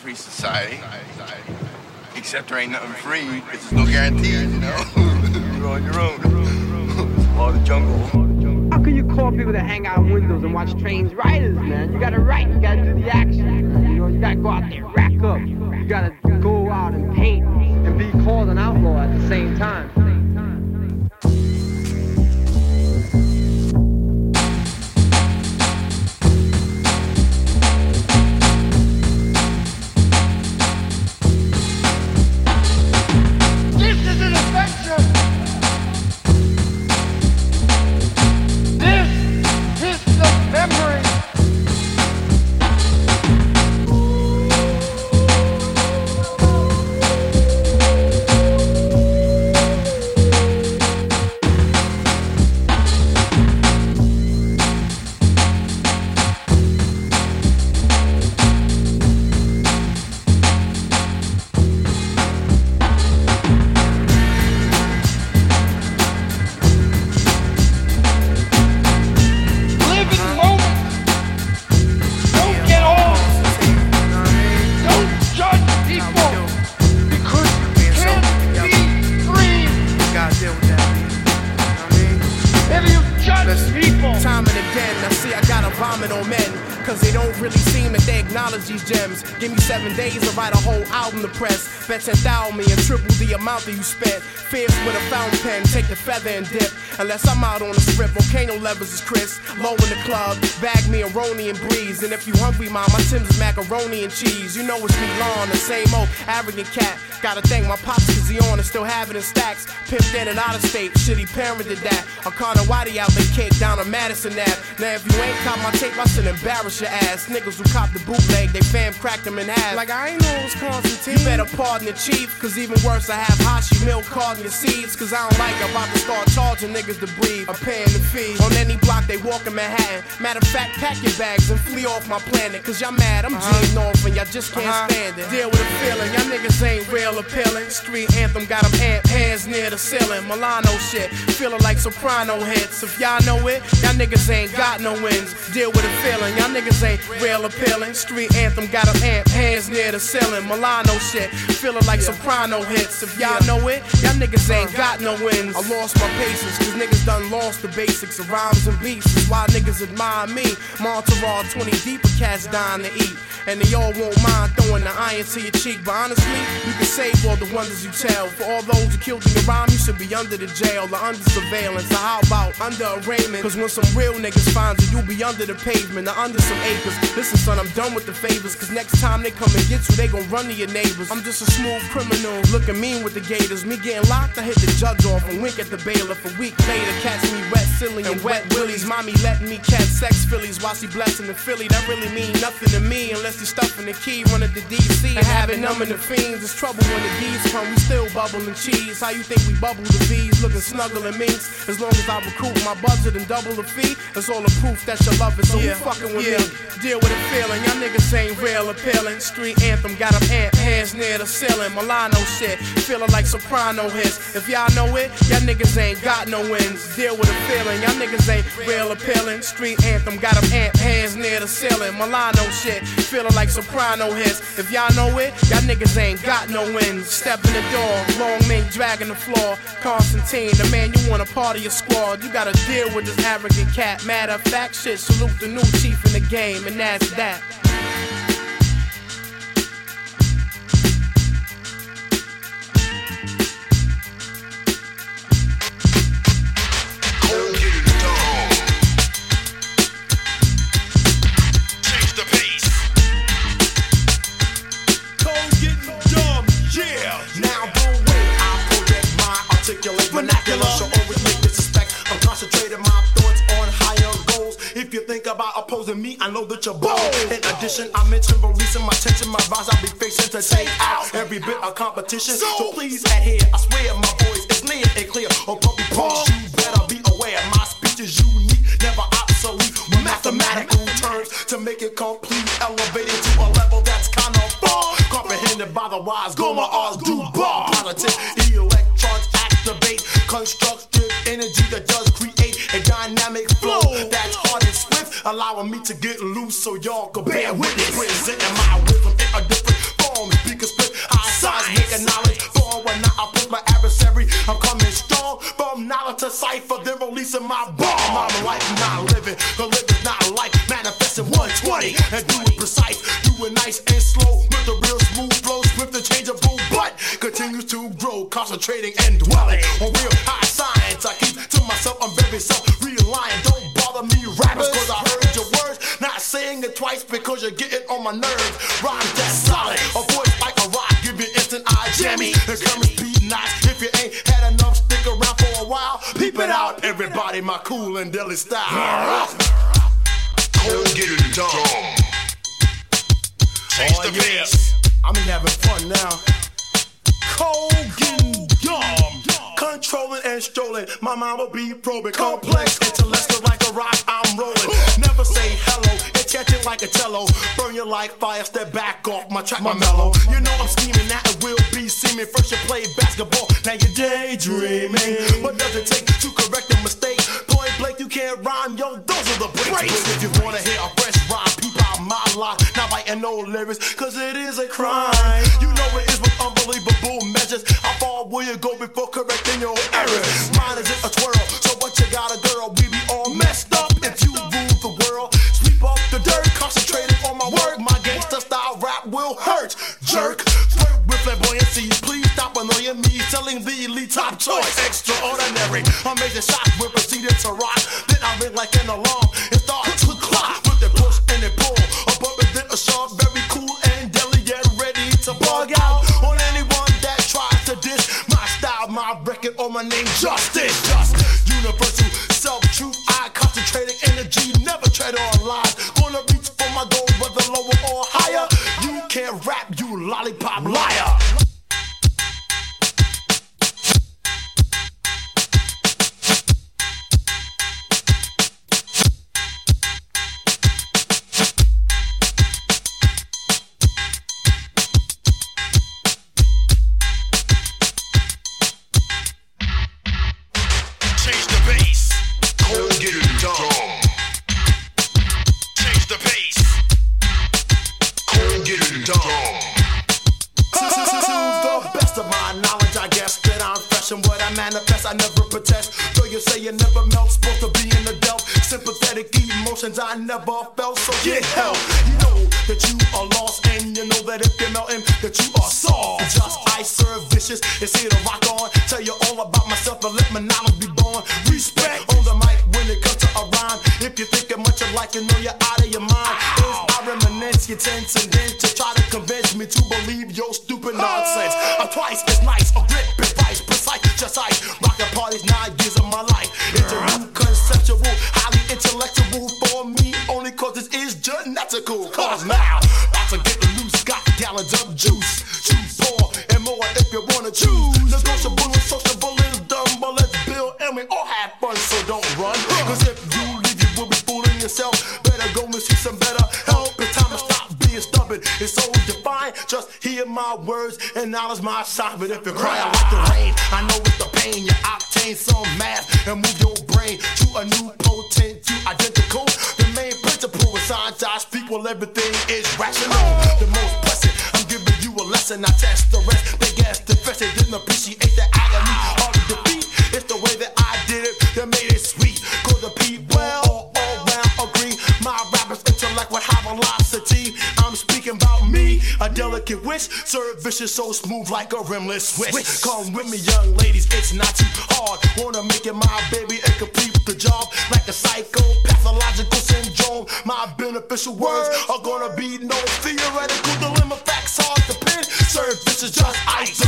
free society. Except there ain't nothing free, because there's no guarantees, you know? You're on your own. it's of the jungle. How can you call people to hang out in windows and watch trains riders, man? You gotta write, you gotta do the action. You know, you gotta go out there, rack up. You gotta go out and paint and be called an outlaw at the same time. 10,000 me and triple the amount that you spent. Fierce with a fountain pen, take the feather and dip. Unless I'm out on the strip, volcano levels is crisp. Low in the club, bag me a Roni and breeze. And if you hungry, mom, my Tim's is macaroni and cheese. You know it's me, Lon, the same old arrogant cat. Gotta thank my pops cause he on and still have it in stacks. Pimped in and out of state, shitty parent did that. A Connor Whitey out the cake down on Madison Ave. Now if you ain't caught my tape, I should embarrass your ass. Niggas who cop the bootleg, they fam cracked them in half. Like I ain't know it was Constantine. You better pardon the chief, cause even worse, I have Hashi milk carding your seeds. Cause I don't like about to start charging niggas to breathe. I'm paying the fee. On any block they walk in Manhattan. Matter of fact, pack your bags and flee off my planet. Cause y'all mad, I'm uh-huh. off and y'all just can't uh-huh. stand it. Deal with the feeling, y'all niggas ain't real appealing. Street anthem got them amp hands near the ceiling. Milano shit, feeling like soprano hits. If y'all know it, y'all niggas ain't got no wins. Deal with the feeling, y'all niggas ain't real appealing. Street anthem got them amp hands near the ceiling. Milano shit, feeling like yeah. Soprano hits. If y'all know it, y'all niggas ain't got no wins. I lost my patience, cause niggas done lost the basics of rhymes and beats. That's why niggas admire me. Monterey 20 deeper cats dying to eat. And they all won't mind throwing the iron to your cheek. But honestly, you can save all the wonders you tell. For all those who killed in your rhyme, you should be under the jail or under surveillance. Or how about under arraignment? Cause when some real niggas find you, you'll be under the pavement or under some acres. Listen, son, I'm done with the favors. Cause next time they come and get you, they gon' run to your neighbors. I'm just a smooth criminal, looking mean with the gators. Me getting locked, I hit the judge off and wink at the bailiff. A week later, catch me wet, silly, and wet willies. Mommy letting me catch sex fillies while she blessing the Philly. That really mean nothing to me unless unless stuffing the key, running to DC and having numbing the fiends. It's trouble when the D's come, we still bubbling cheese. How you think we bubble the V's, looking snuggle and minks? As long as I recruit my budget and double the fee, it's all the proof that your love is so yeah. fucking with yeah. me. Deal with the feeling, y'all niggas ain't real appealing. Street anthem got them ant hands near the ceiling. Milano shit, feeling like soprano hits. If y'all know it, y'all niggas ain't got no wins. Deal with the feeling, y'all niggas ain't real appealing. Street anthem got them ant hands near the ceiling. Milano shit, feeling like soprano hits. If y'all know it, y'all niggas ain't got no wins. Step in the door, long mink dragging the floor. Constantine, the man you want a part of your squad. You gotta deal with this arrogant cat. Matter of fact, shit, salute the new chief in the game, and that's that. If you think about opposing me, I know that you're bold. In addition, I mentioned releasing my tension, my rise I'll be facing to take out every bit of competition. So please adhere. I swear my voice is near and clear. Or puppy pause, you better be aware. My speech is unique, never obsolete. With mathematical terms to make it complete, elevated to a level that's kind of far. Comprehended by the wise, go my R's, do bar. Politics, electrons activate constructive energy that does create a dynamic flow that's hard and swift, allowing me to get loose so y'all can bear witness. Presenting my wisdom in a different form, speaker split, high size, making knowledge form. When I approach my adversary, I'm coming strong from knowledge to cipher, then releasing my bomb. I'm life not living, the living, not life, manifesting 120 and do it precise, do it nice and slow with the real smooth flow, swift and changeable, but continues to grow, concentrating and dwelling on real high signs. I keep to myself, I'm self-reliant. Don't bother me, rappers, cause I heard your words. Not saying it twice because you're getting on my nerves. Rhyme that solid, a voice like a rock, give you instant eye jammy. The comments be nice if you ain't had enough, stick around for a while. Peep it out, everybody, my cool and deli style. Come get it done. Change Oh, the yeah. I'm having fun now. Cold getting dumb. Controlling and strolling. My mind will be probing. Complex, intellectual like a rock. I'm rolling. Never say hello. And catch it like a cello. Burn you like fire. Step back off my track, my mellow. You know I'm scheming. That it will be seeming. First you play basketball. Now you're daydreaming. What does it take to correct a mistake? Point blank, you can't rhyme. Yo, those are the breaks. If you wanna hear a fresh rhyme, peep out my line. Writing no lyrics, cause it is a crime. You know it is with unbelievable measures. How far will you go before correcting your errors? Mine is a twirl, so what you got a girl? We be all messed up if you rule the world. Sweep up the dirt, concentrating on my work. My gangsta style rap will hurt. Jerk, flirt with flamboyancy. Please stop annoying me. Telling the elite top choice, extraordinary. Amazing shots, we're proceeding to rock. Then I ring like an alarm record, or my name. Justice, just universal I never felt, so get help. You know that you are lost, and you know that if you're melting, that you are soft. Just ice serve vicious, it's here to rock on. Tell you all about myself and let my knowledge be born. Respect on the mic when it comes to a rhyme. If you're thinking much alike, you know you're out of your mind. Is I reminisce your tense and then to try to convince me to believe your stupid nonsense. Oh. I'm twice as nice, words and knowledge my sign. But if you cry out like the rain, I know it's the pain. You obtain some math and move your brain to a new potent, to identical. The main principle is speak while everything is rational. The most pressing, I'm giving you a lesson. I test the rest. They delicate wish. Serve vicious, so smooth like a rimless switch. Come with me, young ladies, it's not too hard. Wanna make it my baby and complete the job like a psychopathological syndrome. My beneficial words are gonna be no theoretical dilemma. Facts hard to pin. Serve vicious, just ice.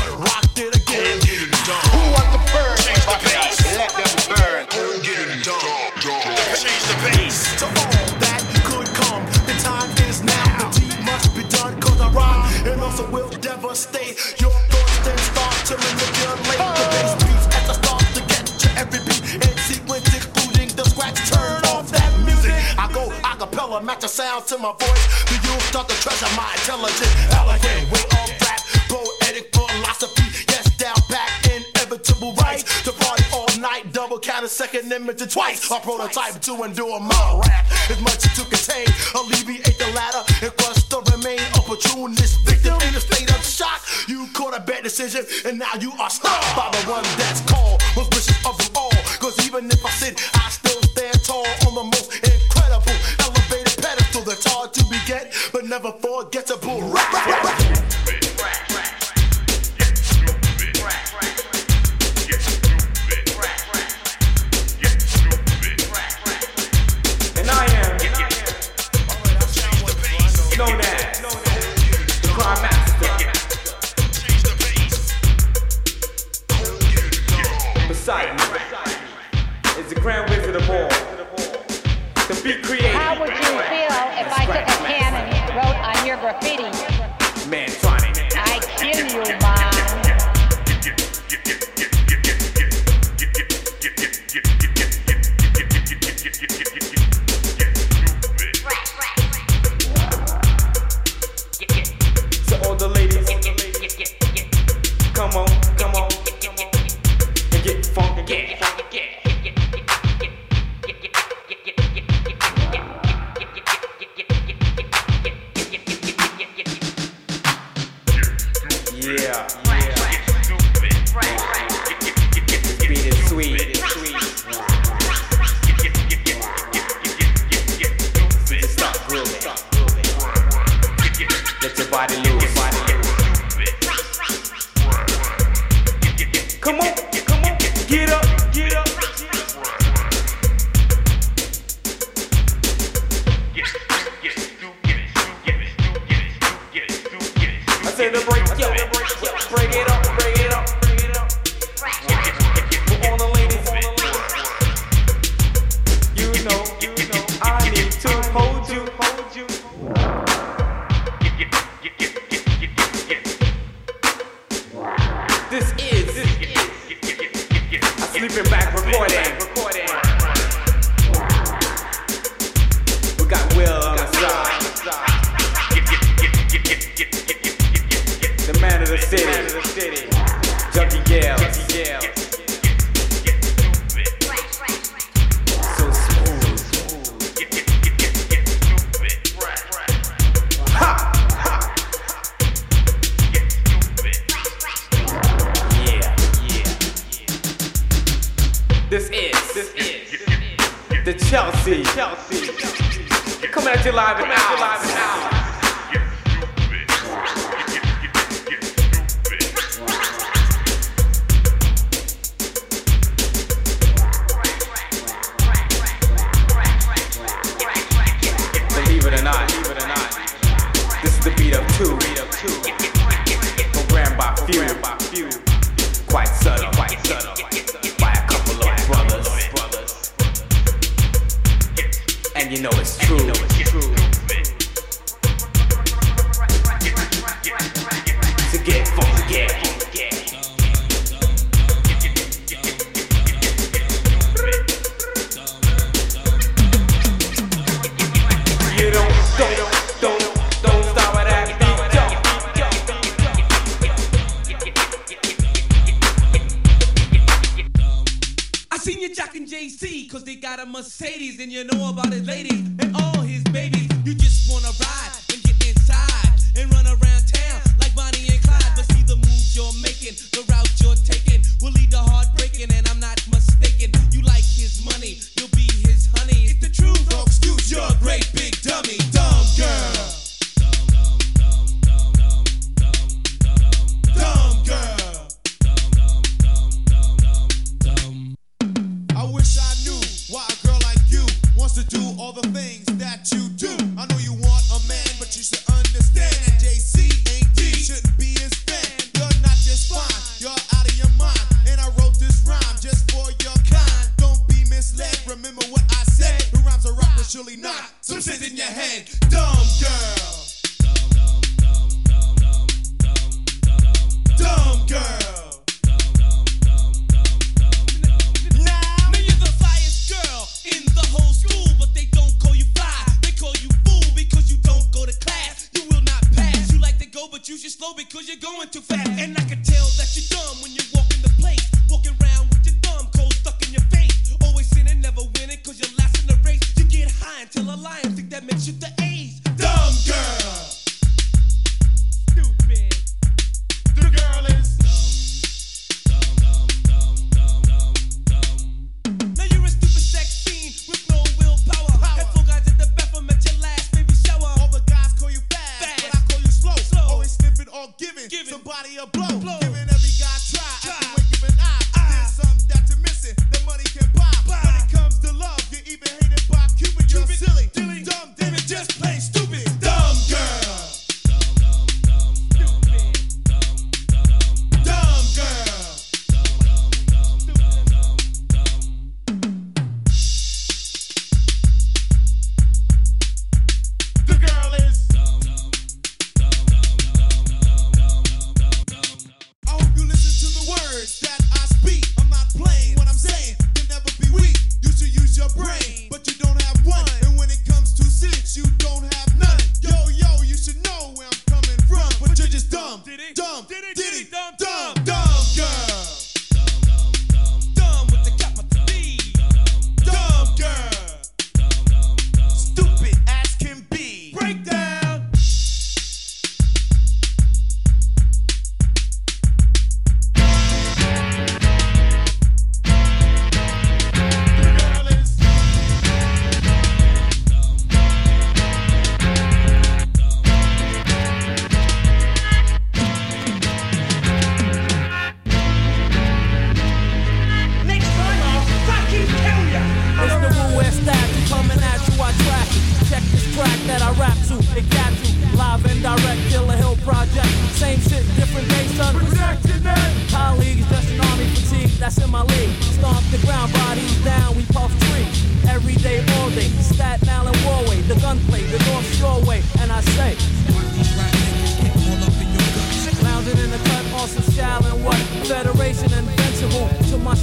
To my voice. The youth start to treasure my intelligent, elegant way of rap, poetic philosophy. Yes, down back, inevitable rights to party all night, double count a second image twice. I prototype to endure my rap. As much to contain, alleviate the latter, and crush the remain opportunist victim in a state of shock. You caught a bad decision, and now you are stopped by the one that's called Coming at you live and out.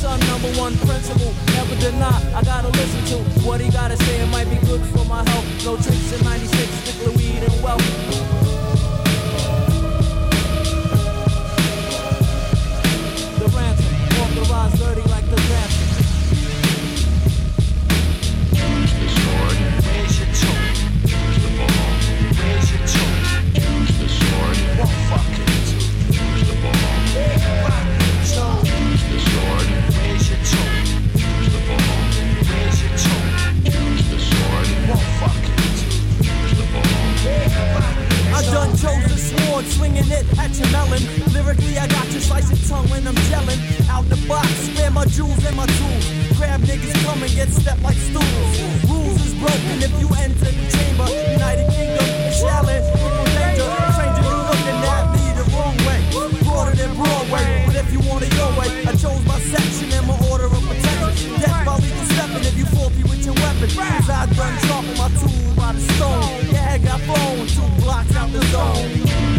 son, number one principle. Never deny, I gotta listen to what he gotta say. It might be good for my health. No tricks in 90 Lyrically, I got you slicing tongue when I'm yelling. Out the box, spare my jewels and my tools. Grab niggas, come and get stepped like stools. Rules is broken if you enter the chamber. United Kingdom, challenge, people danger. Stranger, you looking at me the wrong way. Broader than Broadway, but if you want it your way, I chose my section and my order of protection. Death by legal stepping if you faulty with your weapon. Cause I done dropping my tool by the stone. Yeah, I got blown two blocks out the zone.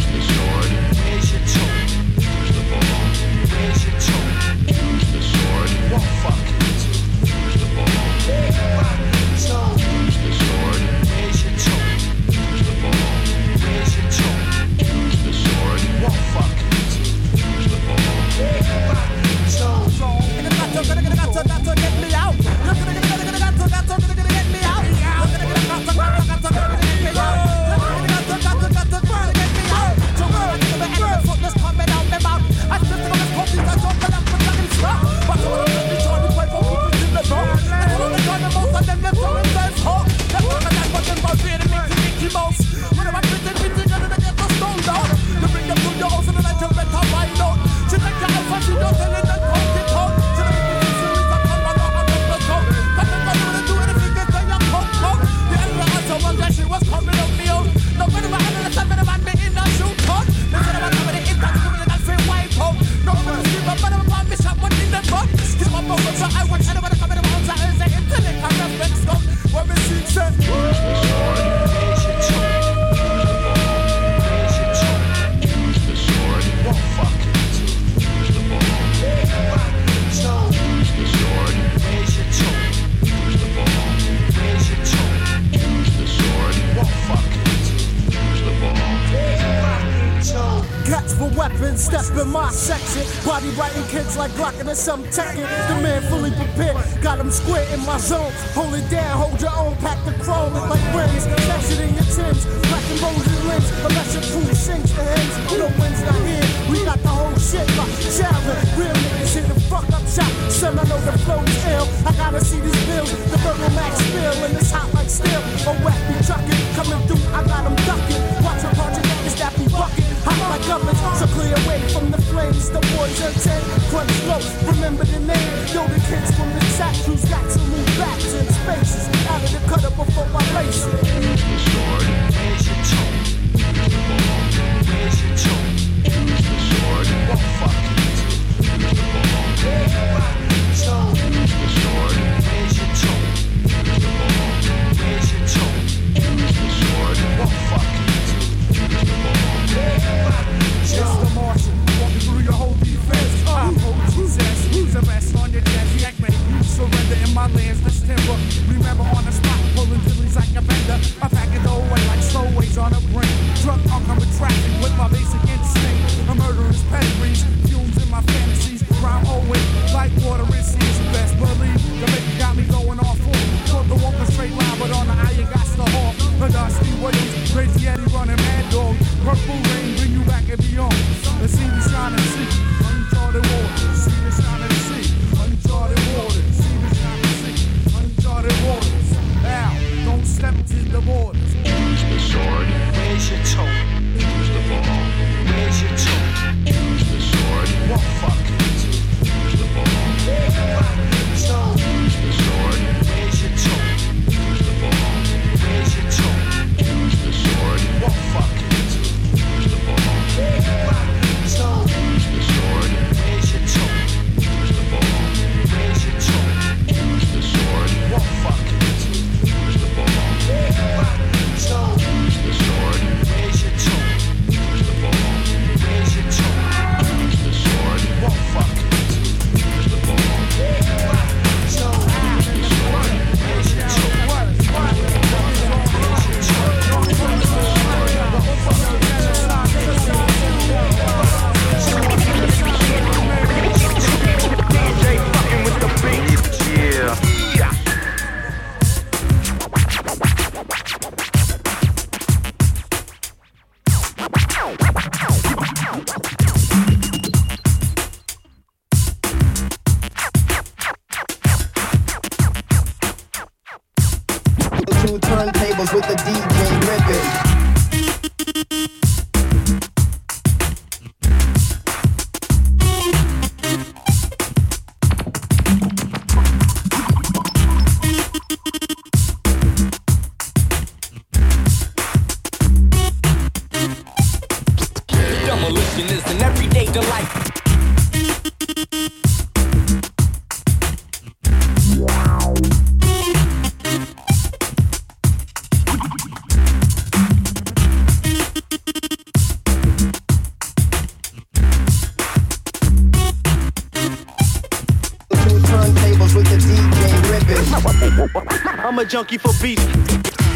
a junkie for beats.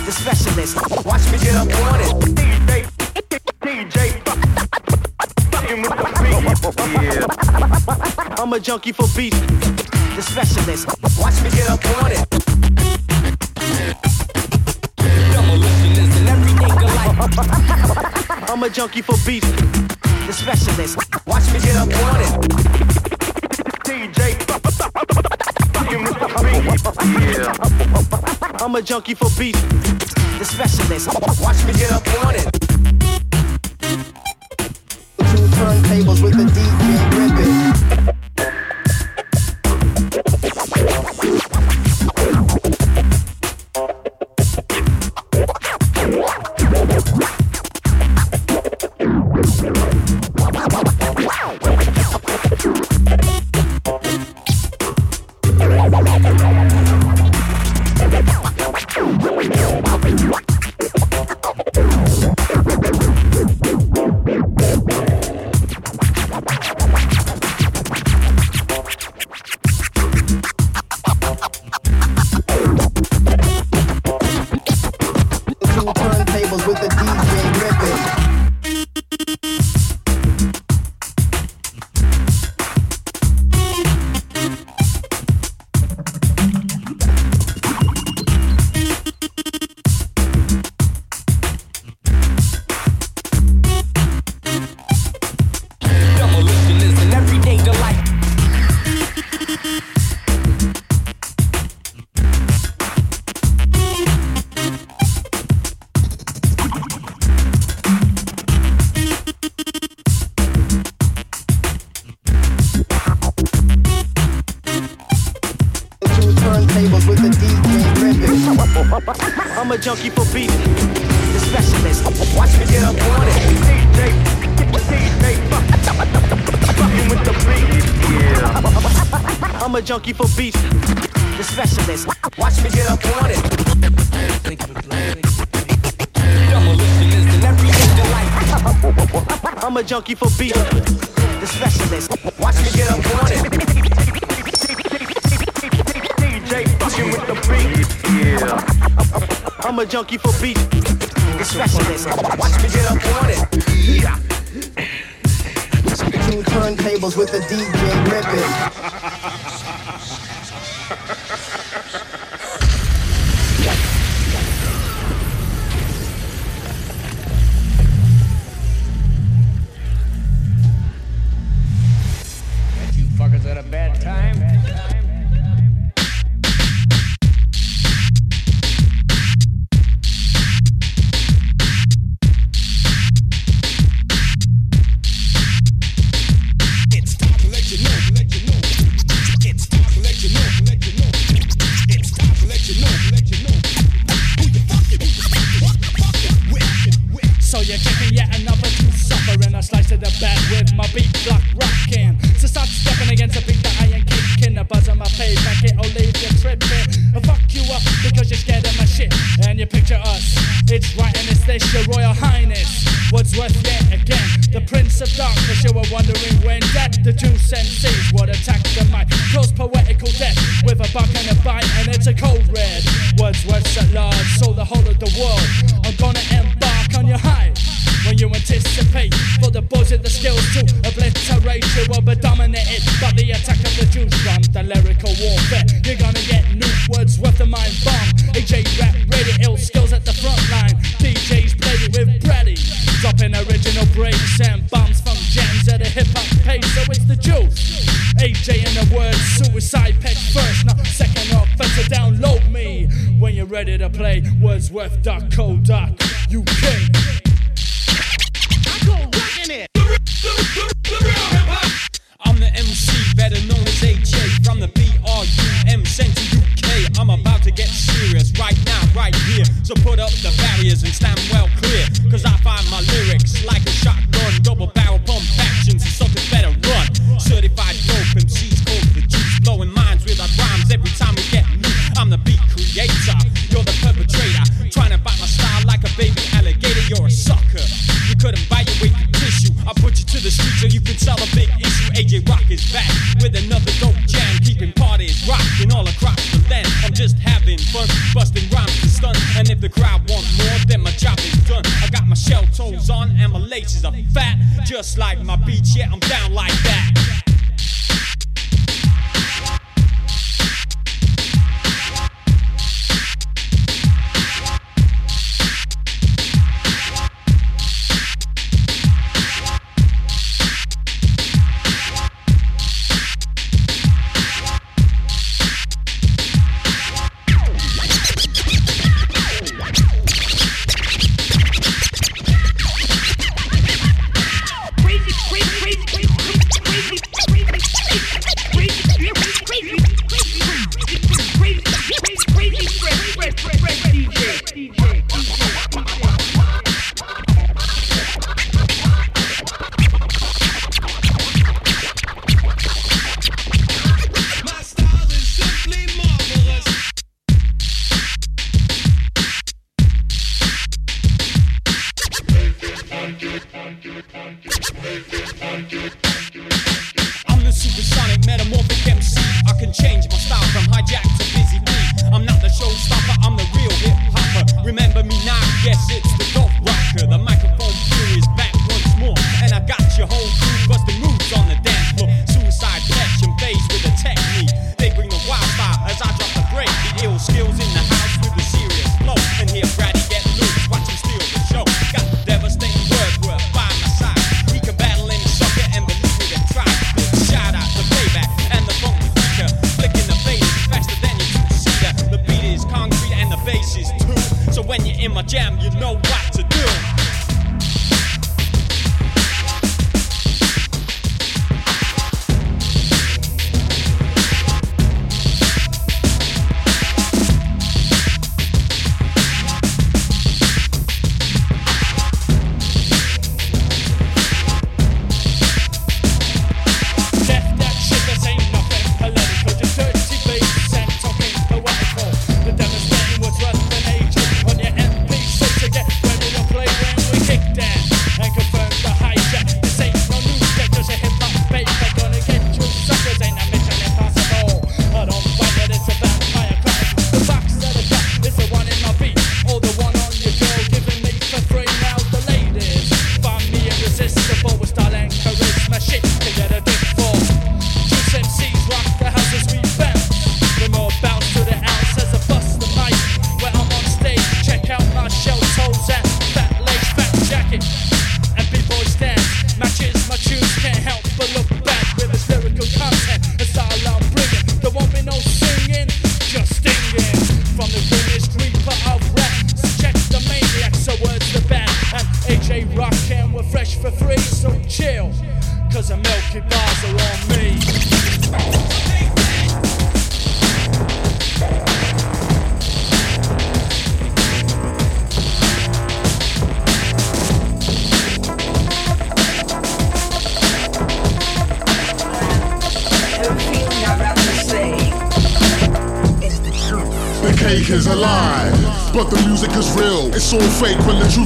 The specialist. Watch me get up on it. DJ, DJ, fucking with the. Yeah. I'm a junkie for beats. The specialist. Watch me get up on it. I'm a junkie for beats. The specialist. Watch me get up on it. DJ. Fucking with the beat. Yeah. I'm a junkie for beats. The specialist, watch me get up on it. Two turntables with a DJ ripping. put up the barriers and stand well clear. Cause I Thank you.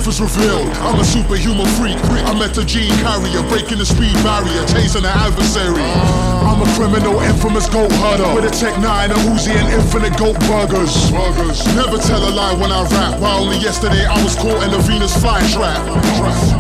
Is revealed. I'm a superhuman freak. I met a gene carrier, breaking the speed barrier, chasing the adversary. I'm a criminal, infamous goat herder with a Tech 9, a Uzi, and infinite goat burgers. burgers. Never tell a lie when I rap. Why only yesterday I was caught in a Venus flytrap.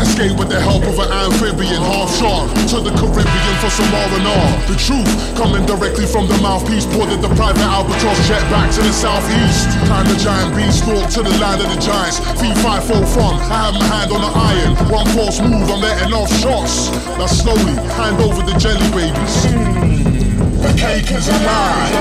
Escape with the help of an amphibian, half shark, to the Caribbean for some R&R. The truth coming directly from the mouthpiece, boarded the private albatross jet back to the southeast. Time the giant beanstalk to the land of the giants. V5 fun, I have my hand on the iron. One false move, I'm letting off shots. Now slowly hand over the jelly babies. The cake is a lie.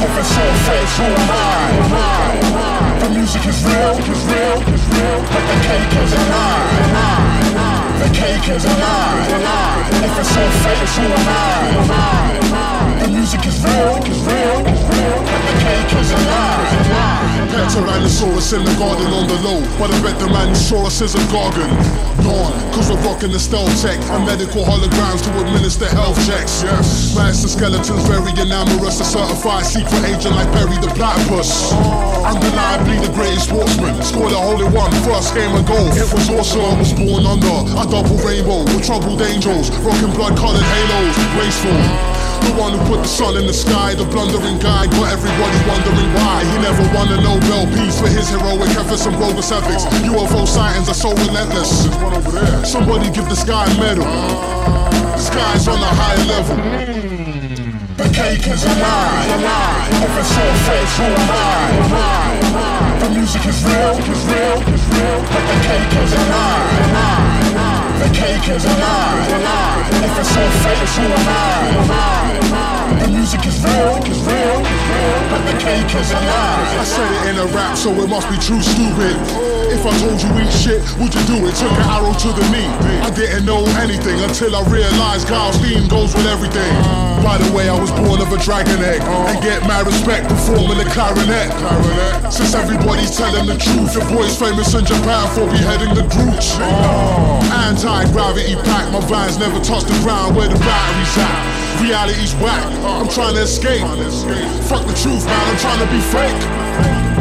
If it's all fake, who am I? The music is real, is real, is real. But the cake is a lie, a lie. The cake is a lie, lie. If it's all fake, who am I? The music is real, is real, is real. But the cake is a lie, a lie. Pet Tyrannosaurus in the garden on the low, but I bet the man saw us is a gargan. Cause we're rocking the stealth tech and medical holograms to administer health checks. Yes, master skeletons very enamorous, a certified secret agent like Perry the Platypus. Oh. Undeniably the greatest sportsman, scored a hole in one, first game of goal. It was awesome, I was born under a double rainbow with troubled angels, rocking blood colored halos, graceful. The one who put the sun in the sky, the blundering guy, got everybody wondering why. He never won a Nobel Peace for his heroic efforts and bogus ethics. UFO sightings are so relentless. Somebody give this guy a medal. This guy's on a higher level. The cake is a lie. If it's all fake, I? The music is real. But the cake is a lie, a lie. The cake is a lie, a lie. If it's all fake, who am I? The music is real, is real, is real. But the cake is a lie. I said it in a rap, so it must be true, stupid. If I told you eat shit, would you do it? Took an arrow to the knee. I didn't know anything until I realized God's theme goes with everything. By the way, I was born of a dragon egg and get my respect performing the clarinet. Since everybody's telling the truth, your boy's famous in Japan for beheading the Grooch. Anti-gravity pack, my vans never touch the ground where the battery's at. Reality's whack, I'm trying to escape. Fuck the truth, man, I'm trying to be fake.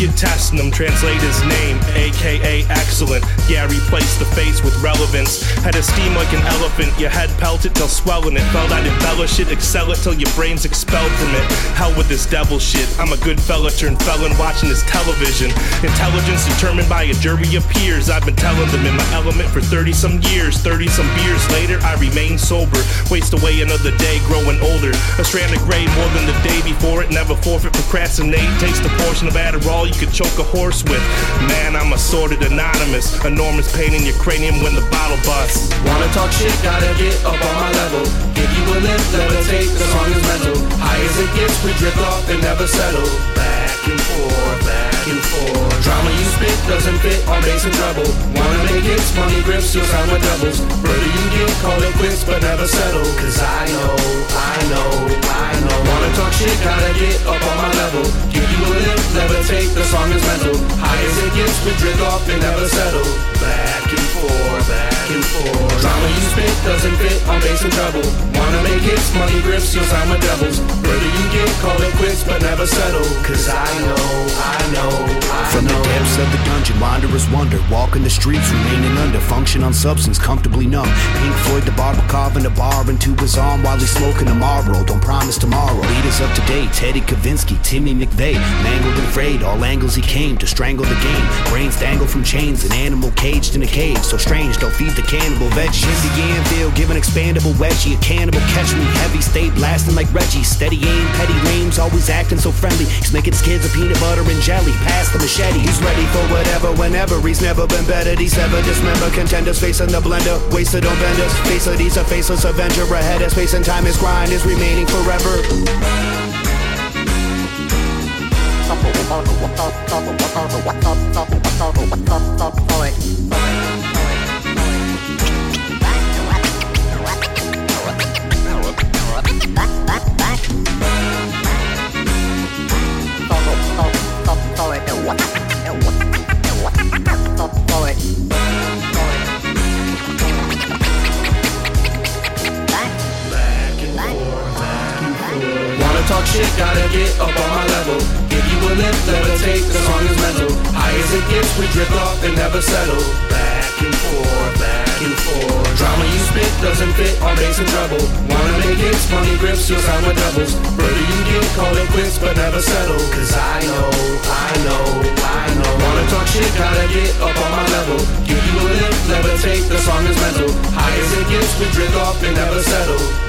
You're testing them. Translate his name, aka excellent. Yeah, replace the face with relevance. Had a steam like an elephant, your head pelted till swelling it. Felt I'd embellish it, excel it till your brain's expelled from it. Hell with this devil shit. I'm a good fella turned felon watching this television. Intelligence determined by a jury of peers. I've been telling them in my element for 30 some years. 30 some beers later, I remain sober. Waste away another day growing older. A strand of gray more than the day before it. Never forfeit, procrastinate. Taste a portion of Adderall you could choke a horse with. Man, I'm a assorted anonymous. Enormous pain in your cranium when the bottle busts. Wanna talk shit, gotta get up on my level. Give you a lift, levitate, the song is mental. High as it gets, we drift off and never settle. And forth, back and forth. Drama you spit doesn't fit on bass and treble. Wanna make hits, money grips, you'll sound with doubles. Further you get, call it quits, but never settle. Cause I know, I know, I know. Wanna talk shit, gotta get up on my level. Give you a lift, levitate, the song is mental. High as it gets, we drift off and never settle. Back and forth, back and forth. Drama you spit doesn't fit on bass and treble. Wanna make hits, money grips, you'll sound with devils. Further you get, call it quits, but never settle. Cause I know, I know, I From Leaders of the dungeon, wanderers wonder. Walking the streets, remaining under. Function on substance, comfortably numb. Pink Floyd, the barber carving a bar into his arm while he's smoking a Marlboro. Don't promise tomorrow. Leaders of today, Teddy Kaczynski, Timmy McVeigh. Mangled and frayed, all angles he came to strangle the game. Brains dangle from chains, an animal caged in a cave. So strange, don't feed the cannibal veggie. Jim the Anvil, give an expandable wedgie. A cannibal catch me heavy, stay blasting like Reggie. Steady aim, petty lames, always acting so friendly. He's making kids a peanut butter and jelly. Pass the machete, he's ready for whatever, whenever. He's never been better. He's ever dismember contenders facing the blender. Wasted on vendors. Face of these a faceless avenger. Ahead of space and time, his grind is remaining forever. Talk shit, gotta get up on my level. Give you a lift, levitate, the song is mental. High as it gets, we drift off and never settle. Back and forth, back and forth. Drama you spit doesn't fit on bass and treble. Wanna make hits, money grips, you'll sound with doubles. Further you get, call it quits, but never settle. Cause I know, I know, I know. Wanna talk shit, gotta get up on my level. Give you a lift, levitate, the song is mental. High as it gets, we drift off and never settle.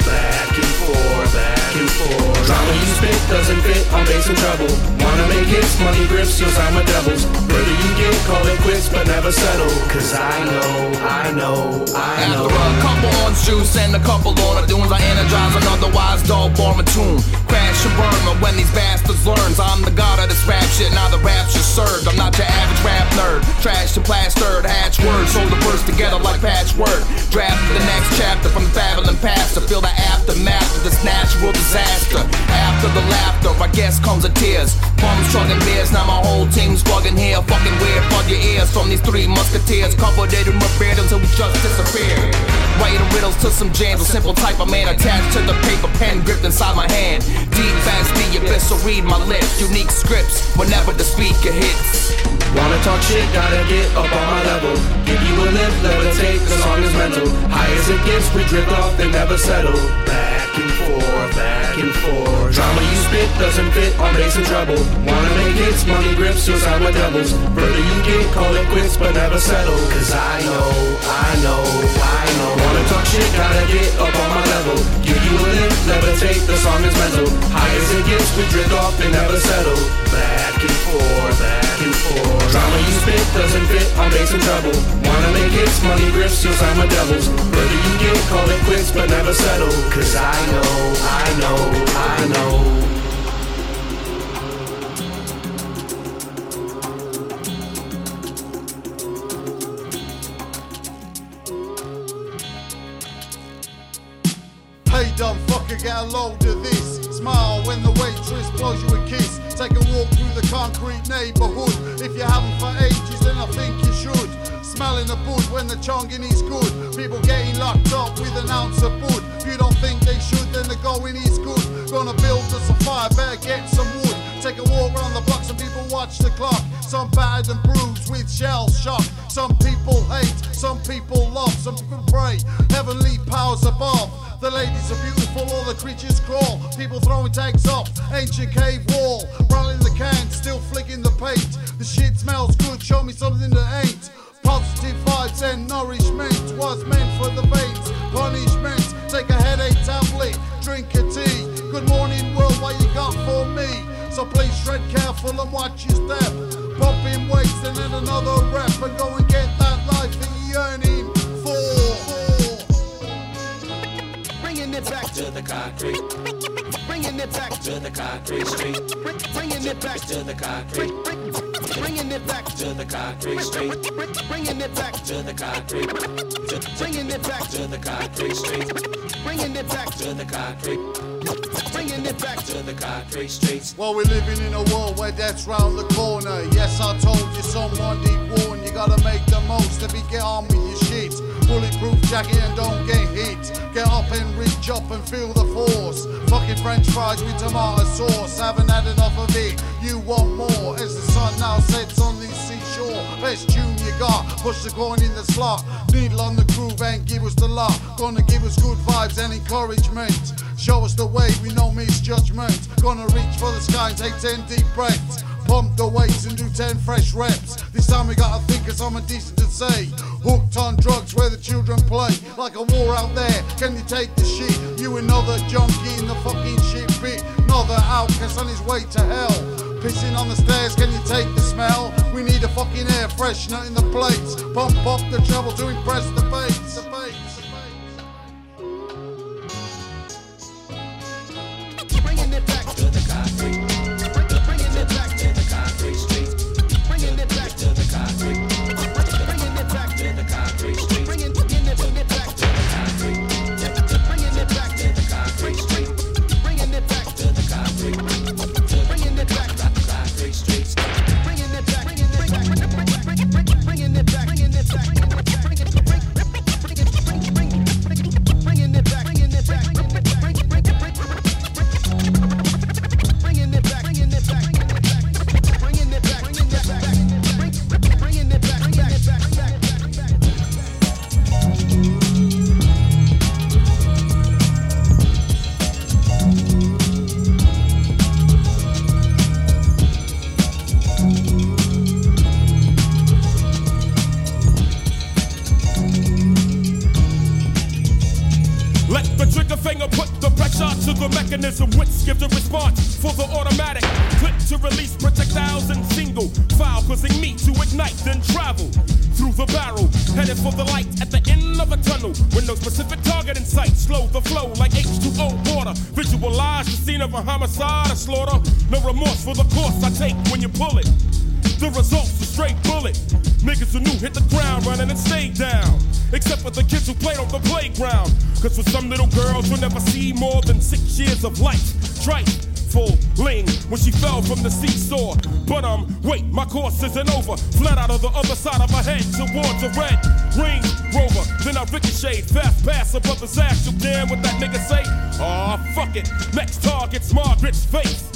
Back and forth, back and forth. Drama you spit doesn't fit on bass and treble. Wanna make hits, money grips, you'll sign a devils. Further you get, call it quits, but never settle. Cause I know, I know, I know. After a couple on juice and a couple on the dunes, I energize an otherwise dull form of tune. Crash and burn, but when these bastards learns, I'm the god of this rap shit, now the rapture's served. I'm not your average rap nerd. Trash and plastered, hatch words, hold the verse together like patchwork. Draft the next chapter from the babbling past to feel the aftermath of this natural disaster. After the laughter, I guess comes the tears. Bums chugging beers, now my whole team's bugging here. Fucking from these three musketeers. It in beard until we just disappear. Writing riddles to some jams, a simple type of man attached to the paper pen gripped inside my hand. Deep as the abyss, so read my lips. Unique scripts whenever the speaker hits. Wanna talk shit, gotta get up on my level. Give you a lift, levitate, the song is mental. High as it gets, we drift off and never settle. Forth, back and forth. Drama you spit doesn't fit on bass and treble. Wanna make hits, money grips, sound with devils. Further you get, call it quits, but never settle. Cause I know, I know, I know. Wanna talk shit, gotta get up on my level. Give you a lift, levitate, the song is mental. High as it gets, we drift off and never settle. Back and forth, back and forth. Drama you spit doesn't fit on bass and treble. Wanna make hits, money grips, sign with devils. Further you get, call it quits, but never settle. Cause I know, I know, I know. Hey, dumb fucker, get a load of this. Smile when the waitress blows you a kiss. Take a walk concrete neighborhood. If you haven't for ages, then I think you should. Smelling the bud when the chonging is good. People getting locked up with an ounce of bud. If you don't think they should, then the going is good. Gonna build us a fire, better get some wood. Take a walk around the block, some people watch the clock. Some battered and bruised with shell shock. Some people hate, some people love, some people pray. Heavenly powers above. The ladies are beautiful, all the creatures crawl. People throwing tags off, ancient cave wall. Rolling the can, still flicking the paint. The shit smells good, show me something that ain't. Positive vibes and nourishment was meant for the veins. Punishment, take a headache tablet, drink a tea. Good morning, world, what you got for me? So please tread careful and watch your step. Pop in weights and then another rep and go and get that life that you're yearning it back to the concrete. Bringing it back to the concrete street. Bringing it back to the concrete. Bringing it back to the concrete street. Bringing it back to the concrete. Bringing it back to the concrete street. Bringing it back to the concrete. Bringing it back to the concrete streets. Well, we're living in a world where death's round the corner. Yes, I told you someone did warn. You gotta make the most of it. Get on with your shit. Bulletproof jacket and don't get hit. Get up and reach up and feel the force. Fucking French fries with tomato sauce. Haven't had enough of it. You want more as the sun now sets on these seashore Best tune you got, push the coin in the slot. Needle on the groove and give us the lot. Gonna give us good vibes and encouragement. Show us the way, we know misjudgment. Gonna reach for the sky and take 10 deep breaths. Pump the weights and do 10 fresh reps. This time we gotta think of something decent to say. Hooked on drugs where the children play. Like a war out there, can you take the shit? You another junkie in the fucking shit pit. Another outcast on his way to hell. Pissing on the stairs, can you take the smell? We need a fucking air freshener in the plates. Pump up the treble to impress the bass. Scene of a homicide, a slaughter. No remorse for the course I take when you pull it. The result's a straight bullet. Niggas who knew hit the ground running and stayed down. Except for the kids who played on the playground. Cause for some little girls you'll never see more than six years of life. Trifle ling when she fell from the seesaw. But um, wait, my course isn't over. Flat out of the other side of her head towards a red Range Rover. Then I ricocheted, fast past her brother's ass. You damn what that nigga say? Aw, fuck it. Next target's Margaret's face.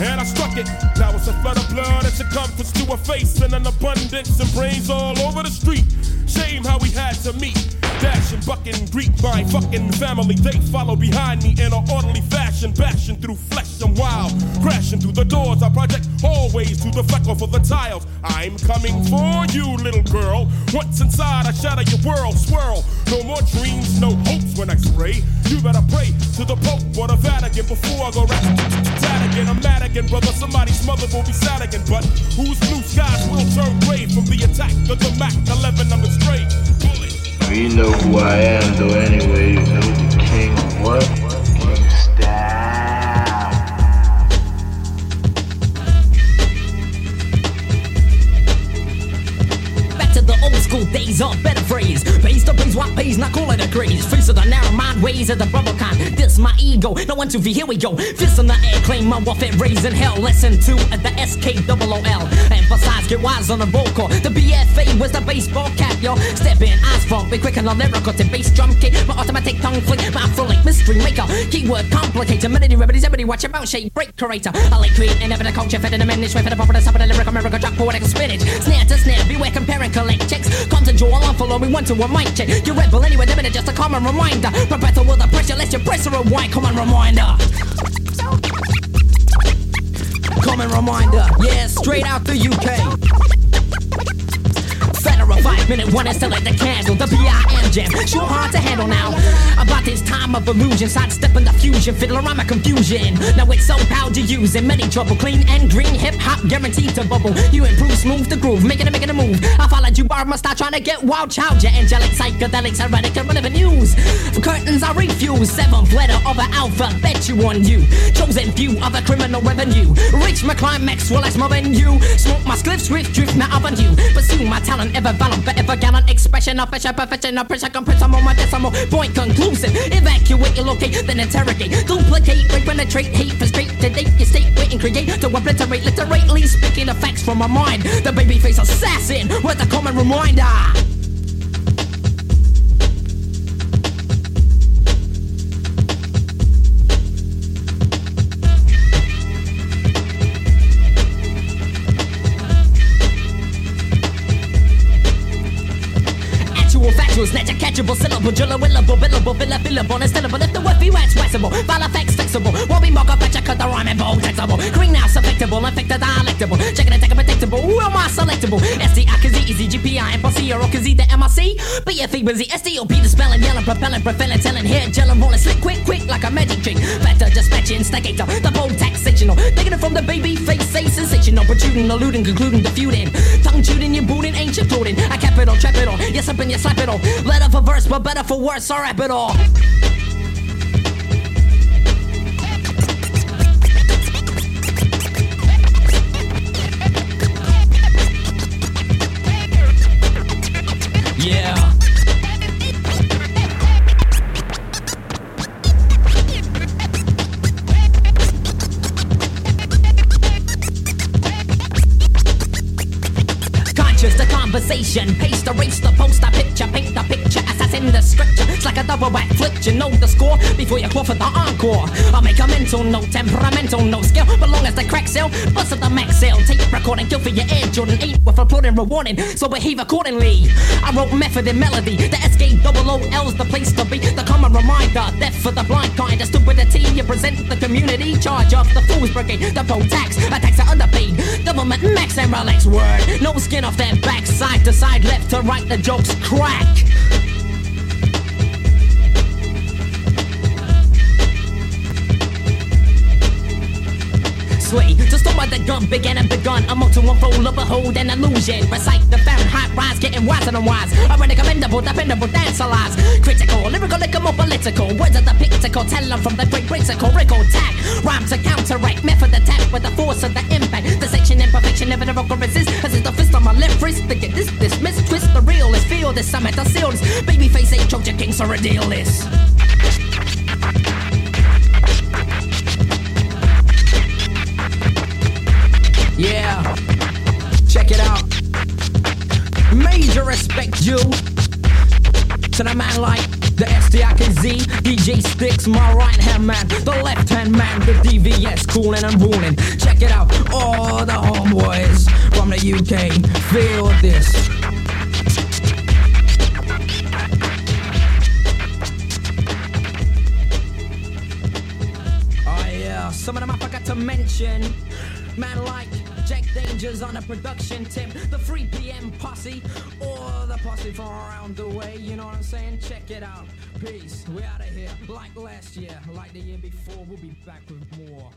And I struck it. Now it's a flood of blood and circumference to her face, and an abundance and brains all over the street. Shame how we had to meet. Dash and buck and greet my fucking family. They follow behind me in an orderly fashion, bashing through flesh and wild. Crashing through the doors, I project always to the freckle for the tiles. I'm coming for you, little girl. Once inside, I shatter your world, swirl. No more dreams, no hopes when I spray. You better pray to the Pope or the Vatican before I go. Sad again, I'm mad again, brother. Somebody's mother will be sad again. But whose blue skies will turn gray from the attack of the Mac 11 on the straight? Bullet. You know who I am, though. Anyway, you know the king of what? King of style. School days of better phrase. Pays to pays what pays, not call it a craze. Face of the narrow mind ways of the bubble kind. This my ego, no one to be, here we go. Fist in the air, claim my warfare, raising hell. Listen to the SK double OL. Emphasize, get wise on the vocal. The BFA was the baseball cap, yo. Step in, eyes funk, be quick and a lyrical to bass drum kick. My automatic tongue flick, my frolic mystery maker. Keyword complicator, melody remedies, everybody watch mouth shape, break creator. I like create and ever culture, fed in the manage, way for the pop of the top of the lyric, America, drop poetic spinach. Snare to snare, beware, compare and collect checks. Come to draw, on follow me one to a mic check. You rebel anyway, the minute just a common reminder. Perpetual with the pressure, let your press or rewind, come on, reminder. Common reminder, yeah, straight out the UK. Five minute one and still the candle. The BIM jam, sure hard to handle now. About this time of illusion, sidestepping the fusion, fiddle around my confusion. Now it's so proud to use in many trouble. Clean and green, hip hop guaranteed to bubble. You improve, smooth the groove, making it, making a move. I followed you, bar must start trying to get wild, child. Your angelic, psychedelics, heretic, irrelevant news. For curtains, I refuse. Seventh letter of an alphabet, you on you. Chosen few of a criminal revenue. Reach my climax, well, that's more than you. Smoke my spliff, swift drift, my avenue. Pursue my talent, ever valent, forever gallant. Expression of pressure, perfection pressure, compress, I'm on my decimal point conclusive. Evacuate, locate, then interrogate. Duplicate, break, penetrate, hate, frustrate, to date, your state, wait, and create. To obliterate, literally speaking the facts from my mind. The babyface assassin with a common reminder. Casual, snatch a catchable syllable, drillable, billable, billable, billable, and stillable. If the word be wax, waxable, file effects fixable. Won't be mock up, fetch cut the rhyme and bold, textable. Greenhouse affectable, infected, dialectable. Checking it, take predictable. Who am I selectable? SDI, Kazee, Easy, GPI, Kazee, the MRC. BFE, busy, SDOP, the spelling, yelling, propelling, propelling, telling, hair, gelling, rolling, slick, quick, quick, like a magic trick. Better dispatching, staccator, the bold taxational. Taking it from the baby face, say sensational, protruding, alluding, concluding, defeuding. Tongue shooting, you booting, ancient coding. I cap it on, trap it on, yes, up and you slap it on. Letter for verse, but better for worse, I rap it all. Yeah. The conversation, paste, erase the post, I picture, paint the picture, assassin the scripture. It's like a double back flip, you know the score before you call for the encore. I'll make a mental note, temperamental, no skill, but long as the crack sale, bust at the max sale. Tape recording, kill for your ear, Jordan. 8 with applauding, rewarding, so behave accordingly. I wrote method and melody, the SK double O the place to be, the common reminder, death for the blind kind, the stupidity you present the community, charge of the fools brigade, the pro tax, attacks are underpaid, government max and relax word, no skin off that back, side to side, left to right, the jokes crack. Sway, just by the gun, began and begun. I'm up to one fold of a hold and illusion. Recite the Fahrenheit rise, getting wiser and wise. Commendable, dependable, dance lies. Critical, lyrical, like more political. Words of the pictical, tell them from the great critical, rickle tack. Rhyme to counteract, method attack with the force of the impact. The section imperfection, never never can resist. Cause it's the fist on my left wrist. To get this, dismiss, twist the realist, feel this summit, the seal this. Babyface ain't Trojan King, so redeal this. Yeah, check it out. Major respect you to the man like the SDIKZ, DJ Sticks, my right hand man, the left hand man, the DVS, coolin' and ruling. Check it out, all the homeboys from the UK, feel this. Oh yeah, some of them I forgot to mention. Man like Jack Dangers on a production tip, the 3 p.m. posse, or the posse from around the way, you know what I'm saying? Check it out. Peace, We're out of here. Like last year, like the year before, we'll be back with more.